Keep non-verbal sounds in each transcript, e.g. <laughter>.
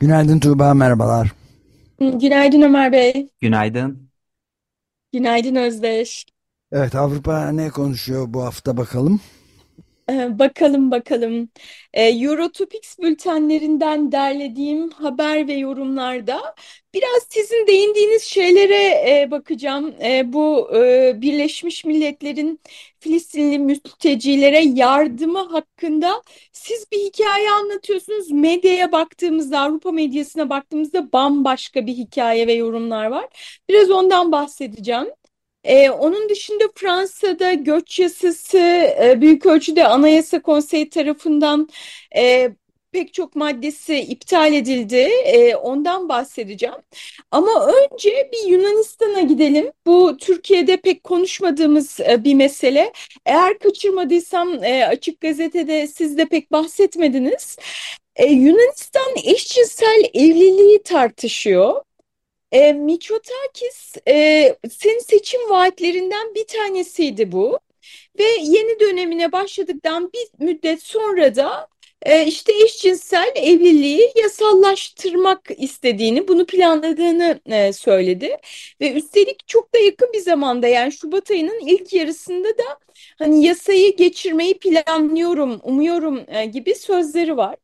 Günaydın Tuğba, merhabalar. Günaydın Ömer Bey. Günaydın. Günaydın Özdeş. Evet, Avrupa ne konuşuyor bu hafta bakalım? <laughs> Bakalım bakalım. Ee, Eurotopics bültenlerinden derlediğim haber ve yorumlarda biraz sizin değindiğiniz şeylere e, bakacağım. E, bu e, Birleşmiş Milletler'in Filistinli mültecilere yardımı hakkında siz bir hikaye anlatıyorsunuz. Medyaya baktığımızda, Avrupa medyasına baktığımızda bambaşka bir hikaye ve yorumlar var. Biraz ondan bahsedeceğim. Ee, onun dışında Fransa'da göç yasası e, büyük ölçüde Anayasa Konseyi tarafından e, pek çok maddesi iptal edildi. E, ondan bahsedeceğim. Ama önce bir Yunanistan'a gidelim. Bu Türkiye'de pek konuşmadığımız e, bir mesele. Eğer kaçırmadıysam e, Açık Gazete'de siz de pek bahsetmediniz. E, Yunanistan eşcinsel evliliği tartışıyor. E, Mitsotakis e, senin seçim vaatlerinden bir tanesiydi bu ve yeni dönemine başladıktan bir müddet sonra da e, işte eşcinsel evliliği yasallaştırmak istediğini, bunu planladığını e, söyledi ve üstelik çok da yakın bir zamanda yani Şubat ayının ilk yarısında da hani yasayı geçirmeyi planlıyorum, umuyorum e, gibi sözleri var.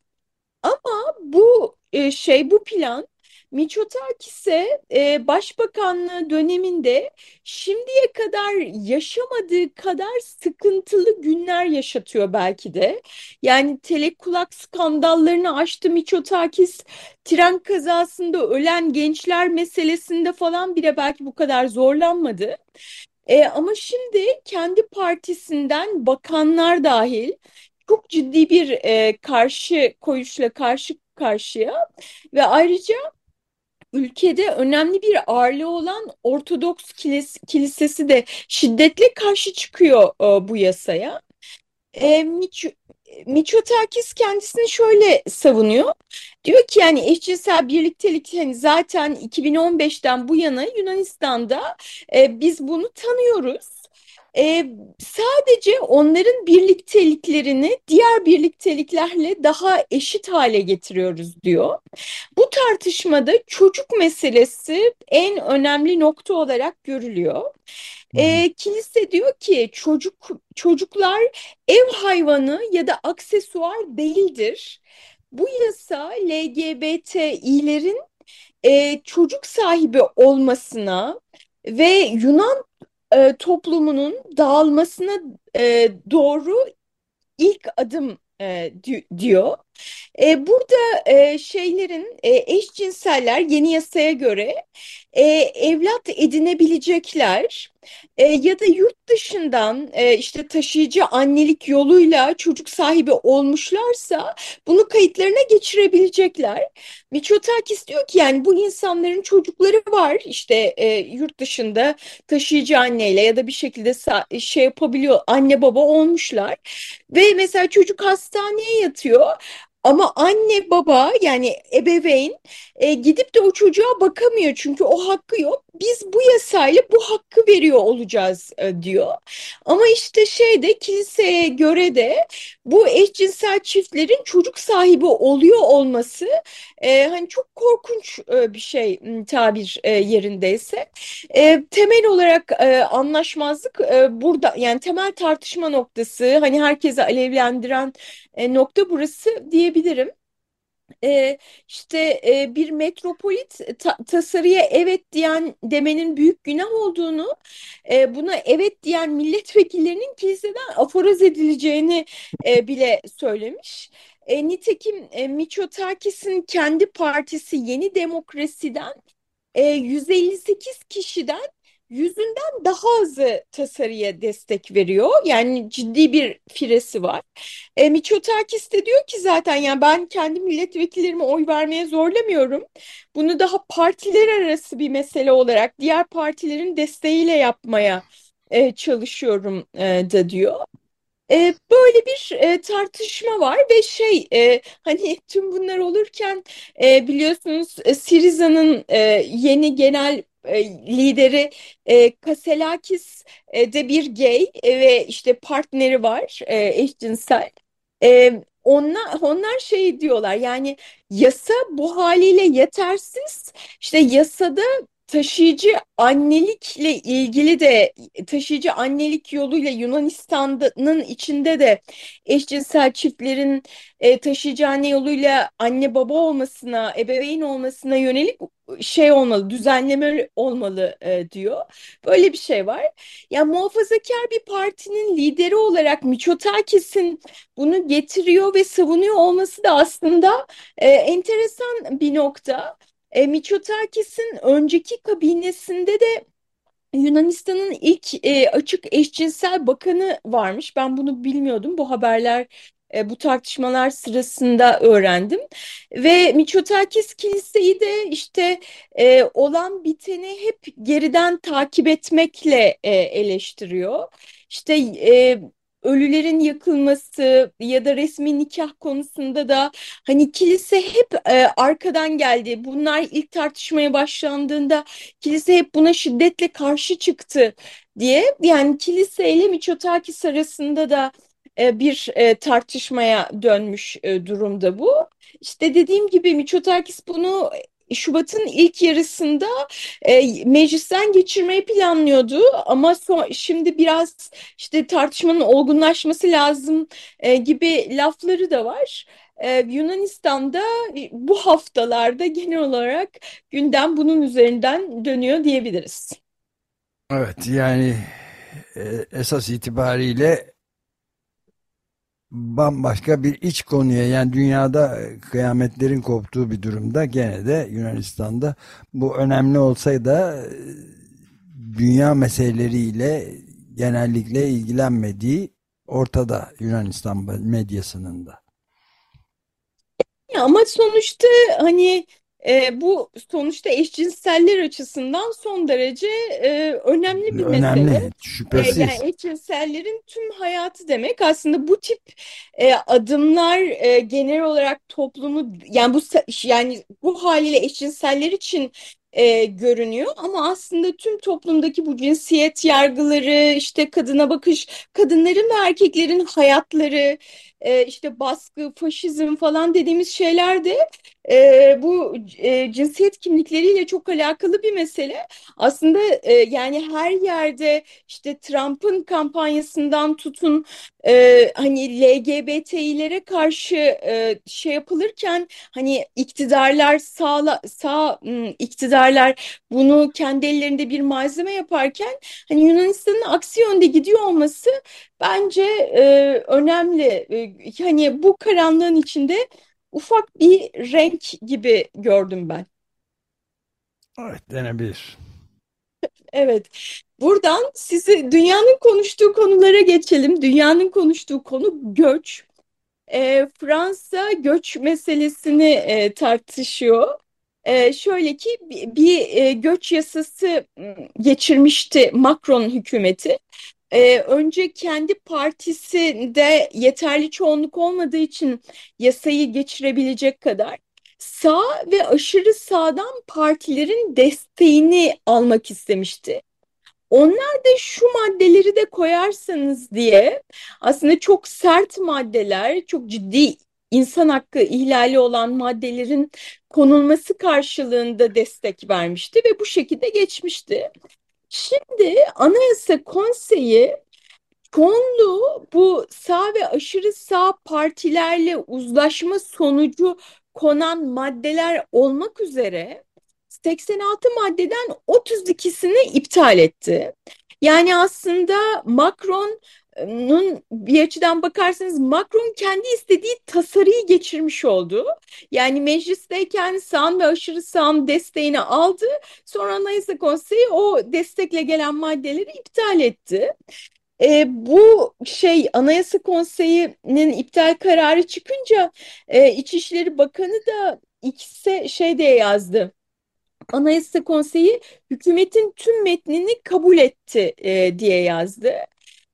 Ama bu e, şey, bu plan Mitsotakis'e e, başbakanlığı döneminde şimdiye kadar yaşamadığı kadar sıkıntılı günler yaşatıyor belki de. Yani telekulak skandallarını aştı Mitsotakis. Tren kazasında ölen gençler meselesinde falan bile belki bu kadar zorlanmadı. E, ama şimdi kendi partisinden bakanlar dahil çok ciddi bir e, karşı koyuşla karşı karşıya ve ayrıca ülkede önemli bir ağırlığı olan Ortodoks kilis kilisesi de şiddetle karşı çıkıyor e, bu yasaya. E, Miç Miçotakis kendisini şöyle savunuyor. Diyor ki yani eşcinsel birliktelik hani zaten 2015'ten bu yana Yunanistan'da e, biz bunu tanıyoruz. E, sadece onların birlikteliklerini diğer birlikteliklerle daha eşit hale getiriyoruz diyor. Bu tartışmada çocuk meselesi en önemli nokta olarak görülüyor. E, kilise diyor ki çocuk çocuklar ev hayvanı ya da aksesuar değildir. Bu yasa LGBTİ'lerin e, çocuk sahibi olmasına ve Yunan e, toplumunun dağılmasına e, doğru ilk adım e, diyor. E, burada e, şeylerin e, eşcinseller yeni yasaya göre e, evlat edinebilecekler e, ya da yurt dışından e, işte taşıyıcı annelik yoluyla çocuk sahibi olmuşlarsa bunu kayıtlarına geçirebilecekler. Miçotakis diyor ki yani bu insanların çocukları var. İşte e, yurt dışında taşıyıcı anneyle ya da bir şekilde şey yapabiliyor anne baba olmuşlar. Ve mesela çocuk hastaneye yatıyor ama anne baba yani ebeveyn e, gidip de o çocuğa bakamıyor çünkü o hakkı yok. Biz bu yasayla bu hakkı veriyor olacağız e, diyor. Ama işte şeyde kiliseye göre de bu eşcinsel çiftlerin çocuk sahibi oluyor olması e, hani çok korkunç e, bir şey tabir e, yerindeyse. E, temel olarak e, anlaşmazlık e, burada yani temel tartışma noktası hani herkese alevlendiren e, nokta burası diyebilirim e, işte e, bir metropolit ta tasarıya evet diyen demenin büyük günah olduğunu, e, buna evet diyen milletvekillerinin kiliseden aforoz edileceğini e, bile söylemiş. E, nitekim e, Miçotakis'in kendi partisi Yeni Demokrasi'den e, 158 kişiden yüzünden daha azı tasarıya destek veriyor. Yani ciddi bir firesi var. E, Miçotakis de diyor ki zaten yani ben kendi milletvekillerime oy vermeye zorlamıyorum. Bunu daha partiler arası bir mesele olarak diğer partilerin desteğiyle yapmaya e, çalışıyorum e, da diyor. E, böyle bir e, tartışma var ve şey e, hani tüm bunlar olurken e, biliyorsunuz e, Siriza'nın e, yeni genel e, lideri e, Kaselakis e, de bir gay e, ve işte partneri var e, eşcinsel. E, onlar, onlar şey diyorlar yani yasa bu haliyle yetersiz. İşte yasada taşıyıcı annelikle ilgili de taşıyıcı annelik yoluyla Yunanistan'ın içinde de eşcinsel çiftlerin e, taşıyıcı anne yoluyla anne baba olmasına, ebeveyn olmasına yönelik şey olmalı, düzenleme olmalı e, diyor. Böyle bir şey var. Yani muhafazakar bir partinin lideri olarak Miçotakis'in bunu getiriyor ve savunuyor olması da aslında e, enteresan bir nokta. E, Mitsotakis'in önceki kabinesinde de Yunanistan'ın ilk e, açık eşcinsel bakanı varmış. Ben bunu bilmiyordum. Bu haberler, e, bu tartışmalar sırasında öğrendim. Ve Mitsotakis kiliseyi de işte e, olan biteni hep geriden takip etmekle e, eleştiriyor. İşte e, ölülerin yakılması ya da resmi nikah konusunda da hani kilise hep e, arkadan geldi. Bunlar ilk tartışmaya başlandığında kilise hep buna şiddetle karşı çıktı diye. Yani kilise ile Miçotakis arasında da e, bir e, tartışmaya dönmüş e, durumda bu. İşte dediğim gibi Miçotakis bunu Şubat'ın ilk yarısında e, meclisten geçirmeyi planlıyordu ama son, şimdi biraz işte tartışmanın olgunlaşması lazım e, gibi lafları da var. E, Yunanistan'da bu haftalarda genel olarak gündem bunun üzerinden dönüyor diyebiliriz. Evet yani esas itibariyle bambaşka bir iç konuya yani dünyada kıyametlerin koptuğu bir durumda gene de Yunanistan'da bu önemli olsaydı da dünya meseleleriyle genellikle ilgilenmediği ortada Yunanistan medyasının da. Ama sonuçta hani e, bu sonuçta eşcinseller açısından son derece e, önemli bir önemli, mesele. şüphesiz. E, yani eşcinsellerin tüm hayatı demek aslında bu tip e, adımlar e, genel olarak toplumu yani bu yani bu haliyle eşcinseller için e, görünüyor ama aslında tüm toplumdaki bu cinsiyet yargıları işte kadına bakış kadınların ve erkeklerin hayatları e, işte baskı faşizm falan dediğimiz şeyler de e, bu e, cinsiyet kimlikleriyle çok alakalı bir mesele. Aslında e, yani her yerde işte Trump'ın kampanyasından tutun e, hani LGBT'lere karşı e, şey yapılırken hani iktidarlar sağla, sağ iktidarlar bunu kendi ellerinde bir malzeme yaparken hani Yunanistan'ın aksi yönde gidiyor olması bence e, önemli. E, hani bu karanlığın içinde ufak bir renk gibi gördüm ben. Evet denebilir. Evet. Buradan sizi dünyanın konuştuğu konulara geçelim. Dünyanın konuştuğu konu göç. E, Fransa göç meselesini e, tartışıyor. E, şöyle ki bir, bir e, göç yasası geçirmişti Macron hükümeti. E, önce kendi partisinde yeterli çoğunluk olmadığı için yasayı geçirebilecek kadar sağ ve aşırı sağdan partilerin desteğini almak istemişti. Onlar da şu maddeleri de koyarsanız diye aslında çok sert maddeler, çok ciddi insan hakkı ihlali olan maddelerin konulması karşılığında destek vermişti ve bu şekilde geçmişti. Şimdi Anayasa Konseyi çoğunluğu bu sağ ve aşırı sağ partilerle uzlaşma sonucu konan maddeler olmak üzere 86 maddeden 32'sini iptal etti. Yani aslında Macron bir açıdan bakarsanız Macron kendi istediği tasarıyı geçirmiş oldu. Yani meclisteyken sağın ve aşırı sağın desteğini aldı. Sonra Anayasa Konseyi o destekle gelen maddeleri iptal etti. E, bu şey Anayasa Konseyi'nin iptal kararı çıkınca e, İçişleri Bakanı da X'e şey diye yazdı. Anayasa Konseyi hükümetin tüm metnini kabul etti e, diye yazdı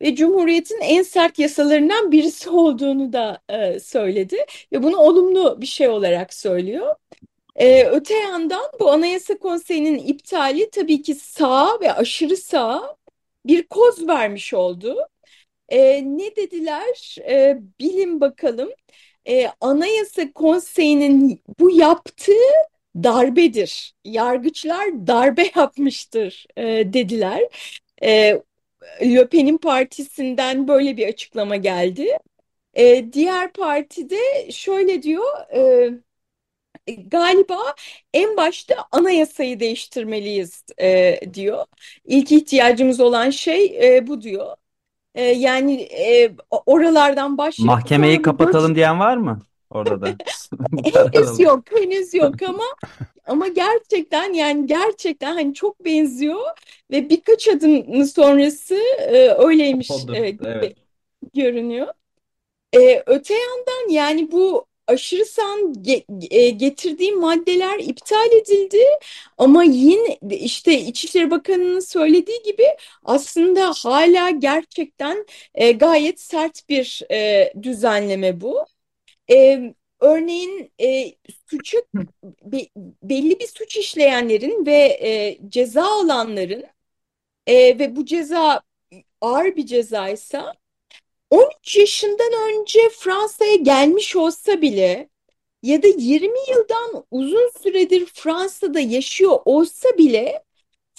ve Cumhuriyet'in en sert yasalarından birisi olduğunu da e, söyledi ve bunu olumlu bir şey olarak söylüyor. E, öte yandan bu Anayasa Konseyi'nin iptali tabii ki sağ ve aşırı sağ bir koz vermiş oldu. E, ne dediler? E, bilin bakalım. E, Anayasa Konseyi'nin bu yaptığı darbedir. Yargıçlar darbe yapmıştır e, dediler. E, Le Pen'in partisinden böyle bir açıklama geldi. E, diğer partide şöyle diyor... E, galiba en başta anayasayı değiştirmeliyiz e, diyor. İlk ihtiyacımız olan şey e, bu diyor. E, yani e, oralardan başlayıp... Mahkemeyi kapatalım dört... diyen var mı orada da? <laughs> henüz yok, henüz yok ama <laughs> ama gerçekten yani gerçekten hani çok benziyor ve birkaç adım sonrası e, öyleymiş e, gibi evet. görünüyor. E, öte yandan yani bu aşırı sağın e, getirdiği maddeler iptal edildi ama yine işte İçişleri Bakanı'nın söylediği gibi aslında hala gerçekten e, gayet sert bir e, düzenleme bu. Örneğin e, suçu be, belli bir suç işleyenlerin ve e, ceza alanların e, ve bu ceza ağır bir cezaysa 13 yaşından önce Fransa'ya gelmiş olsa bile ya da 20 yıldan uzun süredir Fransa'da yaşıyor olsa bile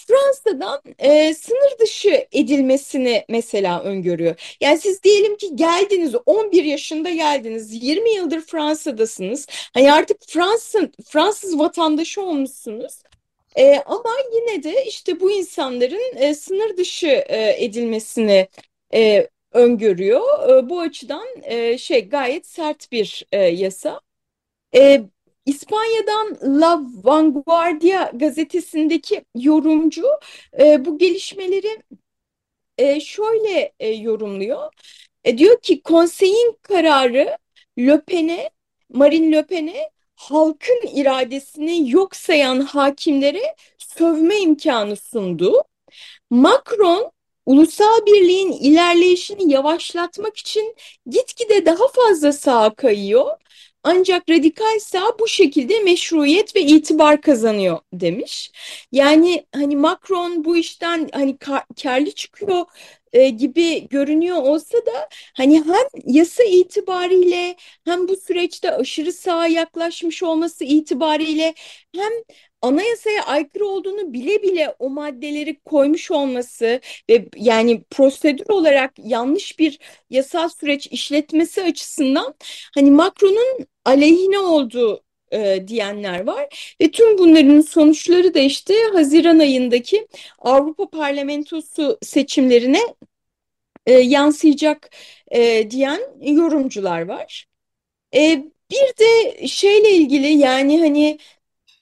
Fransa'dan e, sınır dışı edilmesini mesela öngörüyor. Yani siz diyelim ki geldiniz 11 yaşında geldiniz 20 yıldır Fransa'dasınız. Hani artık Fransız Fransız vatandaşı olmuşsunuz. E, ama yine de işte bu insanların e, sınır dışı e, edilmesini e, öngörüyor. E, bu açıdan e, şey gayet sert bir e, yasa. E, İspanya'dan La Vanguardia gazetesindeki yorumcu e, bu gelişmeleri e, şöyle e, yorumluyor. E, diyor ki konseyin kararı Le Pen'e, Marine Le Pen'e halkın iradesini yok sayan hakimlere sövme imkanı sundu. Macron ulusal birliğin ilerleyişini yavaşlatmak için gitgide daha fazla sağa kayıyor ancak radikal sağ bu şekilde meşruiyet ve itibar kazanıyor demiş. Yani hani Macron bu işten hani kar, karlı çıkıyor e, gibi görünüyor olsa da hani hem yasa itibariyle hem bu süreçte aşırı sağa yaklaşmış olması itibariyle hem anayasaya aykırı olduğunu bile bile o maddeleri koymuş olması ve yani prosedür olarak yanlış bir yasal süreç işletmesi açısından hani Macron'un aleyhine olduğu e, diyenler var ve tüm bunların sonuçları da işte Haziran ayındaki Avrupa Parlamentosu seçimlerine e, yansıyacak e, diyen yorumcular var. E, bir de şeyle ilgili yani hani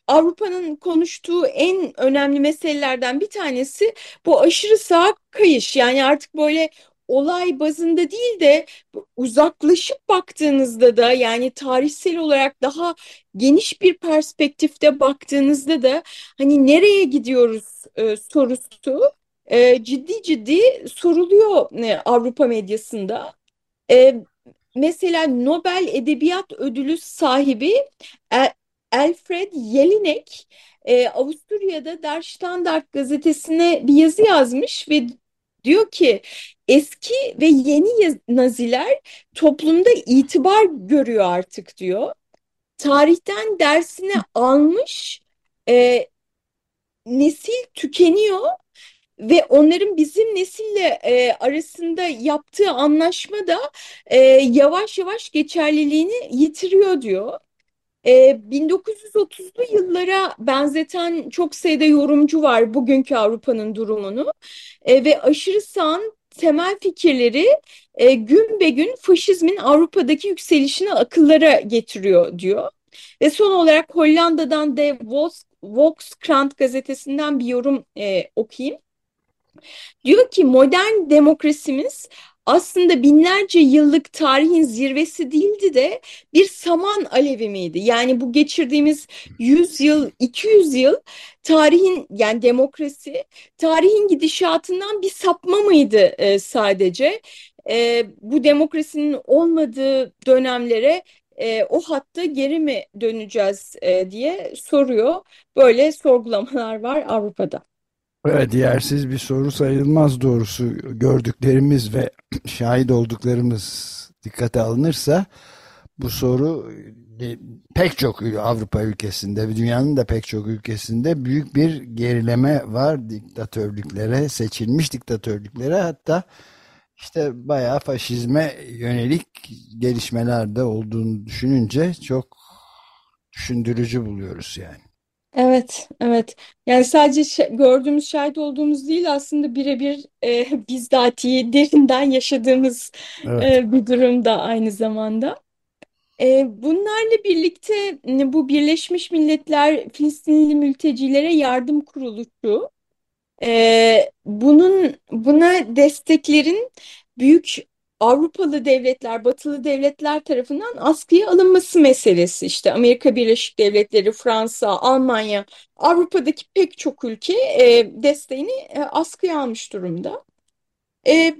Avrupa'nın konuştuğu en önemli meselelerden bir tanesi bu aşırı sağ kayış. Yani artık böyle olay bazında değil de uzaklaşıp baktığınızda da yani tarihsel olarak daha geniş bir perspektifte baktığınızda da hani nereye gidiyoruz e, sorusu e, ciddi ciddi soruluyor e, Avrupa medyasında. E, mesela Nobel Edebiyat Ödülü sahibi El Alfred Jelinek e, Avusturya'da Der Standard gazetesine bir yazı yazmış ve diyor ki eski ve yeni Naziler toplumda itibar görüyor artık diyor. Tarihten dersini almış e, nesil tükeniyor ve onların bizim nesille e, arasında yaptığı anlaşma da e, yavaş yavaş geçerliliğini yitiriyor diyor. E, 1930'lu yıllara benzeten çok sayıda yorumcu var bugünkü Avrupa'nın durumunu e, ve aşırı sağın temel fikirleri e, gün be gün faşizmin Avrupa'daki yükselişini akıllara getiriyor diyor. Ve son olarak Hollanda'dan de Volkskrant gazetesinden bir yorum e, okuyayım. Diyor ki modern demokrasimiz aslında binlerce yıllık tarihin zirvesi değildi de bir saman alevi miydi? Yani bu geçirdiğimiz 100 yıl, 200 yıl tarihin yani demokrasi tarihin gidişatından bir sapma mıydı e, sadece? E, bu demokrasinin olmadığı dönemlere e, o hatta geri mi döneceğiz e, diye soruyor. Böyle sorgulamalar var Avrupa'da. Evet, yersiz bir soru sayılmaz doğrusu. Gördüklerimiz ve <clears throat> şahit olduklarımız dikkate alınırsa bu soru pek çok Avrupa ülkesinde ve dünyanın da pek çok ülkesinde büyük bir gerileme var. Diktatörlüklere, seçilmiş diktatörlüklere. Hatta işte bayağı faşizme yönelik gelişmeler de olduğunu düşününce çok düşündürücü buluyoruz yani. Evet, evet. Yani sadece gördüğümüz, şahit olduğumuz değil aslında birebir e, <laughs> bizzatihi derinden yaşadığımız Evet. e, bir durumda aynı zamanda. E, bunlarla birlikte bu Birleşmiş Milletler Filistinli mültecilere yardım kuruluşu ee, bunun buna desteklerin büyük Avrupalı devletler, Batılı devletler tarafından askıya alınması meselesi. İşte Amerika Birleşik Devletleri, Fransa, Almanya, Avrupa'daki pek çok ülke e, desteğini e, askıya almış durumda. E,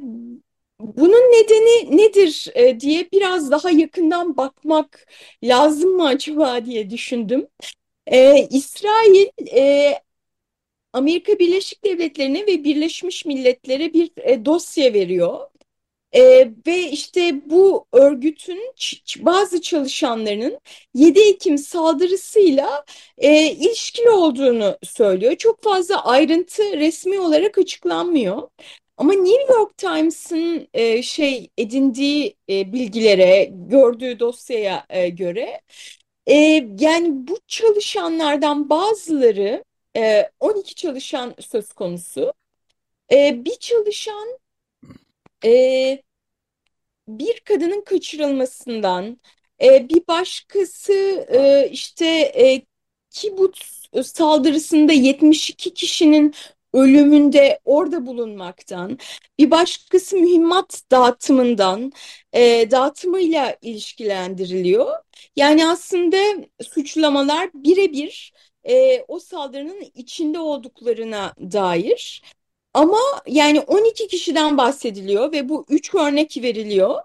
bunun nedeni nedir e, diye biraz daha yakından bakmak lazım mı acaba diye düşündüm. E, İsrail e, Amerika Birleşik Devletleri'ne ve Birleşmiş Milletler'e bir e, dosya veriyor. E, ve işte bu örgütün bazı çalışanlarının 7 Ekim saldırısıyla e, ilişkili olduğunu söylüyor. Çok fazla ayrıntı resmi olarak açıklanmıyor. Ama New York Times'ın e, şey edindiği e, bilgilere, gördüğü dosyaya e, göre e, yani bu çalışanlardan bazıları e, 12 çalışan söz konusu. E, bir çalışan e, bir kadının kaçırılmasından, e, bir başkası e, işte e, kibut saldırısında 72 kişinin ölümünde orada bulunmaktan, bir başkası mühimmat dağıtımından, e, dağıtımıyla ilişkilendiriliyor. Yani aslında suçlamalar birebir e, o saldırının içinde olduklarına dair. Ama yani 12 kişiden bahsediliyor ve bu üç örnek veriliyor.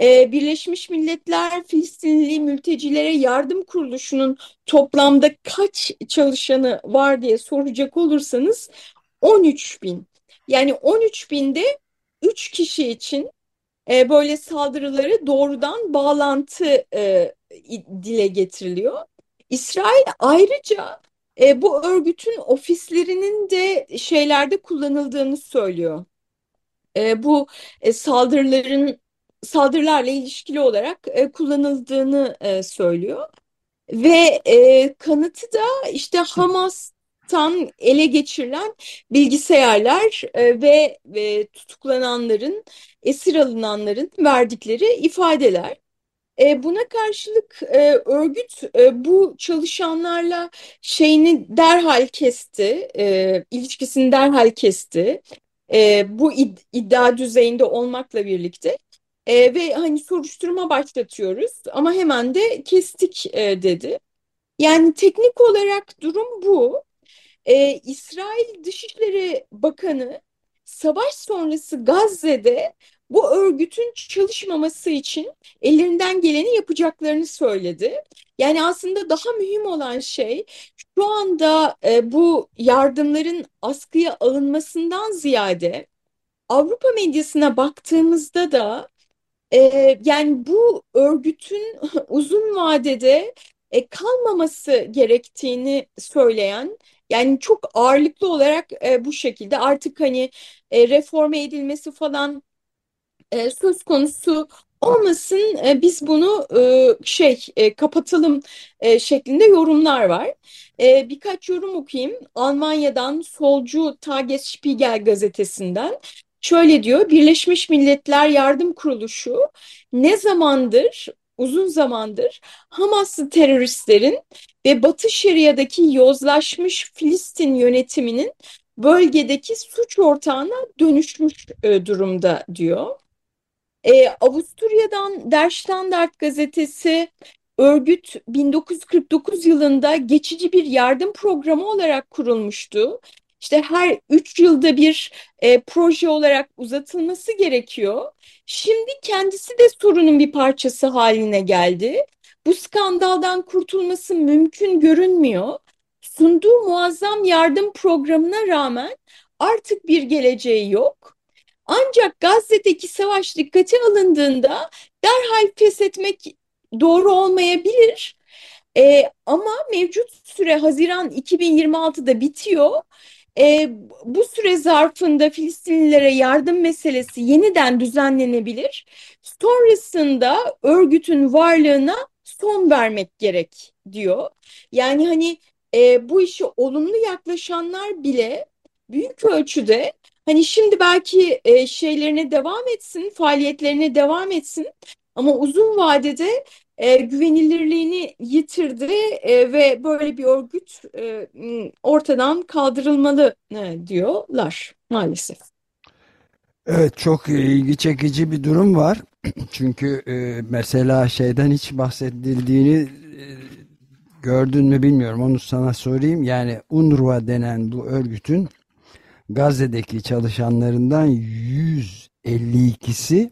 Ee, Birleşmiş Milletler Filistinli Mültecilere Yardım Kuruluşu'nun toplamda kaç çalışanı var diye soracak olursanız 13 bin. Yani 13 binde 3 kişi için e, böyle saldırıları doğrudan bağlantı e, dile getiriliyor. İsrail ayrıca e, bu örgütün ofislerinin de şeylerde kullanıldığını söylüyor. E, bu e, saldırıların saldırılarla ilişkili olarak e, kullanıldığını e, söylüyor. Ve e, kanıtı da işte Hamas'tan ele geçirilen bilgisayarlar e, ve, ve tutuklananların, esir alınanların verdikleri ifadeler. E, buna karşılık e, örgüt e, bu çalışanlarla şeyini derhal kesti, e, ilişkisini derhal kesti. E, bu id iddia düzeyinde olmakla birlikte. E, ve hani soruşturma başlatıyoruz ama hemen de kestik e, dedi. Yani teknik olarak durum bu. E, İsrail Dışişleri Bakanı savaş sonrası Gazze'de bu örgütün çalışmaması için ellerinden geleni yapacaklarını söyledi. Yani aslında daha mühim olan şey şu anda e, bu yardımların askıya alınmasından ziyade Avrupa medyasına baktığımızda da e, yani bu örgütün <laughs> uzun vadede e, kalmaması gerektiğini söyleyen yani çok ağırlıklı olarak e, bu şekilde artık hani e, reforme edilmesi falan e, söz konusu olmasın e, biz bunu e, şey e, kapatalım e, şeklinde yorumlar var. E, birkaç yorum okuyayım. Almanya'dan solcu Tagesspiegel gazetesinden. Şöyle diyor, Birleşmiş Milletler Yardım Kuruluşu ne zamandır, uzun zamandır Hamaslı teröristlerin ve Batı Şeria'daki yozlaşmış Filistin yönetiminin bölgedeki suç ortağına dönüşmüş e, durumda diyor. E, Avusturya'dan Der Standard gazetesi örgüt 1949 yılında geçici bir yardım programı olarak kurulmuştu. İşte her üç yılda bir e, proje olarak uzatılması gerekiyor. Şimdi kendisi de sorunun bir parçası haline geldi. Bu skandaldan kurtulması mümkün görünmüyor. Sunduğu muazzam yardım programına rağmen artık bir geleceği yok. Ancak Gazze'deki savaş dikkate alındığında derhal feshetmek doğru olmayabilir. E, ama mevcut süre Haziran 2026'da bitiyor. E, bu süre zarfında Filistinlilere yardım meselesi yeniden düzenlenebilir. Sonrasında örgütün varlığına son vermek gerek diyor. Yani hani e, bu işe olumlu yaklaşanlar bile büyük ölçüde hani şimdi belki e, şeylerine devam etsin, faaliyetlerine devam etsin ama uzun vadede e, güvenilirliğini yitirdi e, ve böyle bir örgüt e, ortadan kaldırılmalı e, diyorlar maalesef. Evet çok ilgi çekici bir durum var. <clears throat> Çünkü e, mesela şeyden hiç bahsedildiğini e, gördün mü bilmiyorum. Onu sana sorayım. Yani UNRWA denen bu örgütün Gazze'deki çalışanlarından 152'si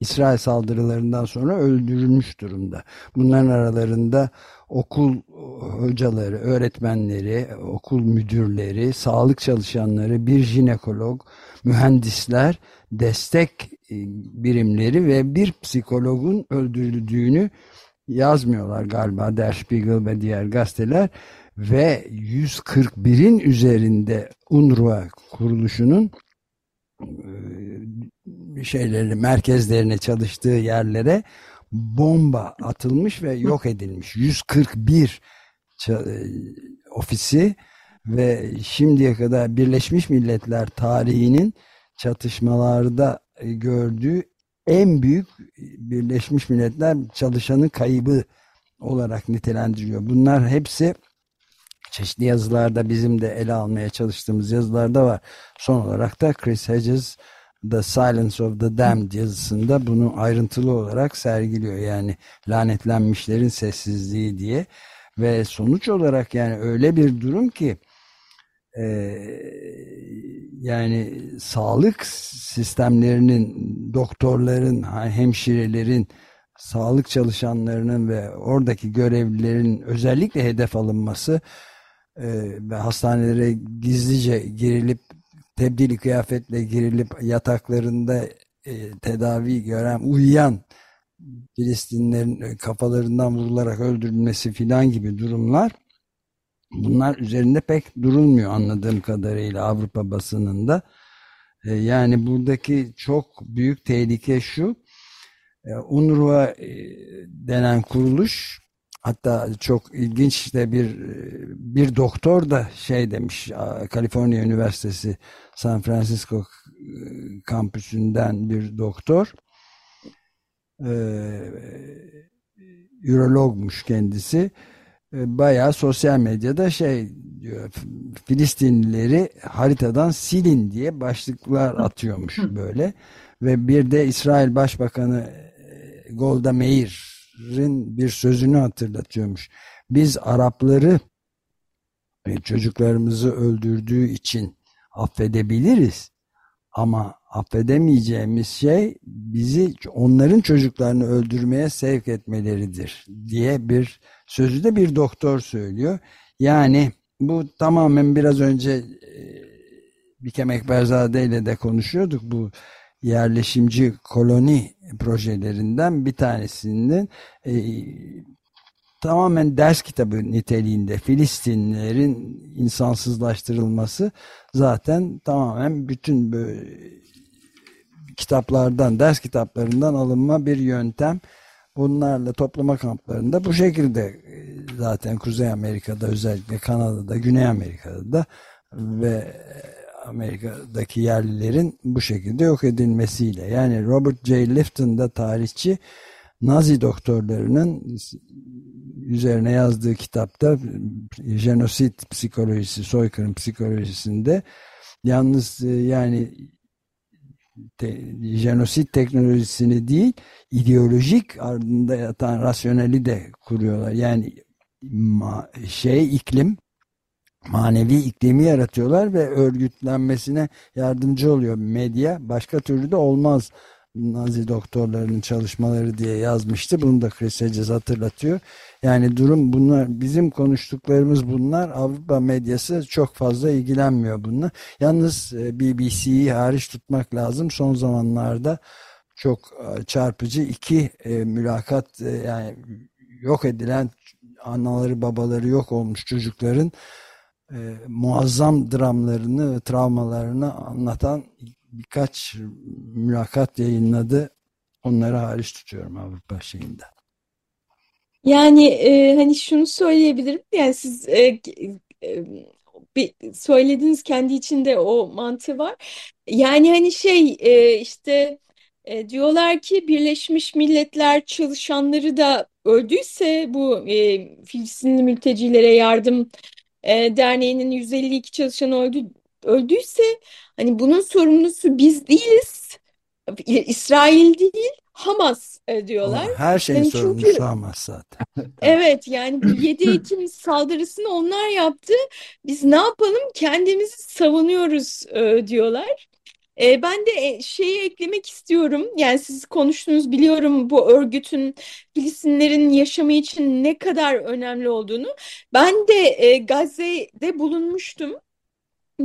İsrail saldırılarından sonra öldürülmüş durumda. Bunların aralarında okul hocaları, öğretmenleri, okul müdürleri, sağlık çalışanları, bir jinekolog, mühendisler, destek e, birimleri ve bir psikologun öldürüldüğünü yazmıyorlar galiba Der Spiegel ve diğer gazeteler ve 141'in üzerinde UNRWA kuruluşunun e, şeyleri merkezlerine çalıştığı yerlere bomba atılmış ve yok edilmiş. 141 e, ofisi ve şimdiye kadar Birleşmiş Milletler tarihinin çatışmalarda e, gördüğü en büyük Birleşmiş Milletler çalışanı kaybı olarak nitelendiriyor. Bunlar hepsi çeşitli yazılarda bizim de ele almaya çalıştığımız yazılarda var. Son olarak da Chris Hedges The Silence of the Damned yazısında bunu ayrıntılı olarak sergiliyor. Yani lanetlenmişlerin sessizliği diye ve sonuç olarak yani öyle bir durum ki e, yani sağlık sistemlerinin doktorların hemşirelerin sağlık çalışanlarının ve oradaki görevlilerin özellikle hedef alınması ve hastanelere gizlice girilip tebdili kıyafetle girilip yataklarında e, tedavi gören uyuyan Filistinlerin e, kafalarından vurularak öldürülmesi filan gibi durumlar bunlar üzerinde pek durulmuyor anladığım kadarıyla Avrupa basınında. E, yani buradaki çok büyük tehlike şu e, UNRWA e, denen kuruluş Hatta çok ilginç de bir bir doktor da şey demiş Kaliforniya Üniversitesi San Francisco e, kampüsünden bir doktor e, ürologmuş kendisi. E, bayağı sosyal medyada şey diyor Filistinlileri haritadan silin diye başlıklar atıyormuş böyle. Ve bir de İsrail Başbakanı Golda Meir Peygamber'in bir sözünü hatırlatıyormuş. Biz Arapları e, çocuklarımızı öldürdüğü için affedebiliriz. Ama affedemeyeceğimiz şey bizi onların çocuklarını öldürmeye sevk etmeleridir diye bir sözü de bir doktor söylüyor. Yani bu tamamen biraz önce e, Bikem Ekberzade ile de konuşuyorduk. Bu yerleşimci koloni projelerinden bir tanesinin e, tamamen ders kitabı niteliğinde Filistinlerin insansızlaştırılması zaten tamamen bütün kitaplardan, ders kitaplarından alınma bir yöntem. Bunlarla toplama kamplarında bu şekilde e, zaten Kuzey Amerika'da özellikle Kanada'da, Güney Amerika'da da ve Amerika'daki yerlilerin bu şekilde yok edilmesiyle. Yani Robert J. Lifton da tarihçi Nazi doktorlarının üzerine yazdığı kitapta jenosit psikolojisi, soykırım psikolojisinde yalnız e, yani te, jenosit teknolojisini değil ideolojik ardında yatan rasyoneli de kuruyorlar. Yani ma, şey iklim manevi iklimi yaratıyorlar ve örgütlenmesine yardımcı oluyor medya. Başka türlü de olmaz Nazi doktorlarının çalışmaları diye yazmıştı. Bunu da Chris Hedges hatırlatıyor. Yani durum bunlar bizim konuştuklarımız bunlar. Avrupa medyası çok fazla ilgilenmiyor bununla. Yalnız e, BBC'yi hariç tutmak lazım. Son zamanlarda çok e, çarpıcı iki e, mülakat yani yok edilen anaları babaları yok olmuş çocukların muazzam dramlarını, travmalarını anlatan birkaç mülakat yayınladı. Onları hariç tutuyorum Avrupa şeyinde. Yani e, hani şunu söyleyebilirim yani siz e, e, bir söylediğiniz kendi içinde o mantığı var. Yani hani şey e, işte e, diyorlar ki Birleşmiş Milletler çalışanları da öldüyse bu e, Filistinli mültecilere yardım e, derneğinin 152 çalışanı öldü öldüyse hani bunun sorumlusu biz değiliz. İsrail değil Hamas e, diyorlar. Her şeyin yani sorumlusu çünkü, Hamas zaten. <laughs> evet yani bu 7 <clears throat> Ekim saldırısını onlar yaptı. Biz ne yapalım kendimizi savunuyoruz e, diyorlar. E, ben de e, şeyi eklemek istiyorum. Yani siz konuştunuz biliyorum bu örgütün Filistinlerin yaşamı için ne kadar önemli olduğunu. Ben de e, Gazze'de bulunmuştum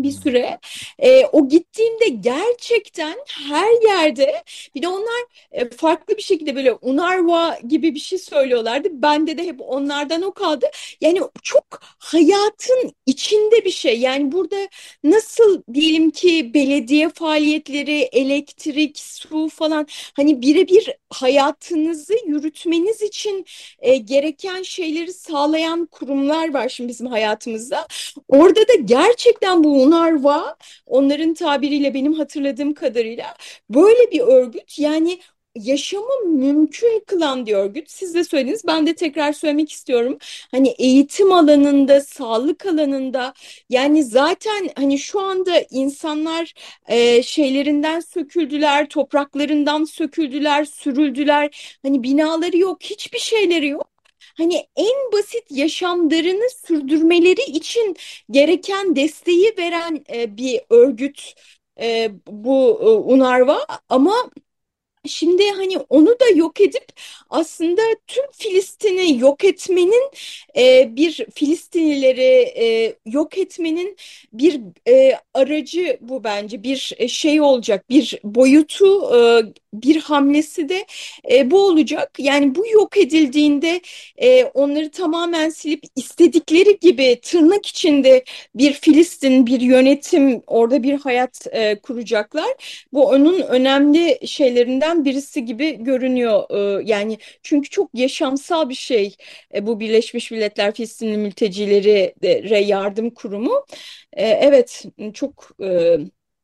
bir süre. E, o gittiğimde gerçekten her yerde bir de onlar e, farklı bir şekilde böyle unarva gibi bir şey söylüyorlardı. Bende de hep onlardan o kaldı. Yani çok hayatın içinde bir şey. Yani burada nasıl diyelim ki belediye faaliyetleri, elektrik, su falan hani birebir hayatınızı yürütmeniz için e, gereken şeyleri sağlayan kurumlar var şimdi bizim hayatımızda. Orada da gerçekten bu UNRWA onların tabiriyle benim hatırladığım kadarıyla böyle bir örgüt yani yaşamı mümkün kılan bir örgüt. Siz de söylediniz. Ben de tekrar söylemek istiyorum. Hani eğitim alanında, sağlık alanında yani zaten hani şu anda insanlar e, şeylerinden söküldüler, topraklarından söküldüler, sürüldüler. Hani binaları yok, hiçbir şeyleri yok hani en basit yaşamlarını sürdürmeleri için gereken desteği veren e, bir örgüt e, bu e, UNARWA ama Şimdi hani onu da yok edip aslında tüm Filistin'i yok etmenin e, bir Filistinlileri e, yok etmenin bir e, aracı bu bence. Bir e, şey olacak bir boyutu e, bir hamlesi de e, bu olacak. Yani bu yok edildiğinde e, onları tamamen silip istedikleri gibi tırnak içinde bir Filistin bir yönetim orada bir hayat e, kuracaklar. Bu onun önemli şeylerinden birisi gibi görünüyor. Ee, yani çünkü çok yaşamsal bir şey e, bu Birleşmiş Milletler Filistinli Mültecilere Yardım Kurumu. Ee, evet çok e,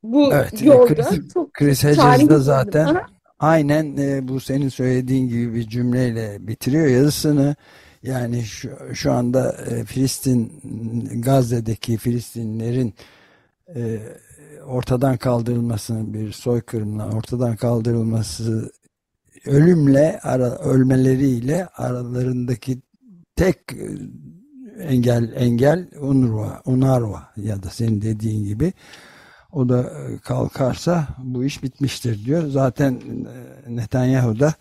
bu evet, yolda Chris, çok Hedges de zaten aynen e, bu senin söylediğin gibi bir cümleyle bitiriyor yazısını. Yani şu, şu anda Filistin Gazze'deki Filistinlerin ortadan kaldırılmasını bir soykırımla ortadan kaldırılması ölümle ara, ölmeleriyle aralarındaki tek e, engel engel UNRWA, UNRWA ya da senin dediğin gibi o da e, kalkarsa bu iş bitmiştir diyor. Zaten e, Netanyahu da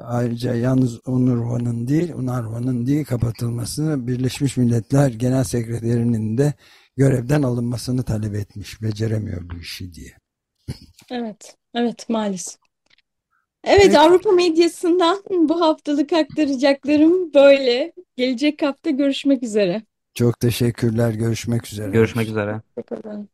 ayrıca yalnız UNRWA'nın değil UNRWA'nın değil kapatılmasını Birleşmiş Milletler Genel Sekreterinin de görevden alınmasını talep etmiş. Beceremiyor bu işi diye. Evet, evet maalesef. Evet, evet. Avrupa medyasından bu haftalık aktaracaklarım böyle. Gelecek hafta görüşmek üzere. Çok teşekkürler. Görüşmek üzere. Görüşmek üzere. Hoşçakalın.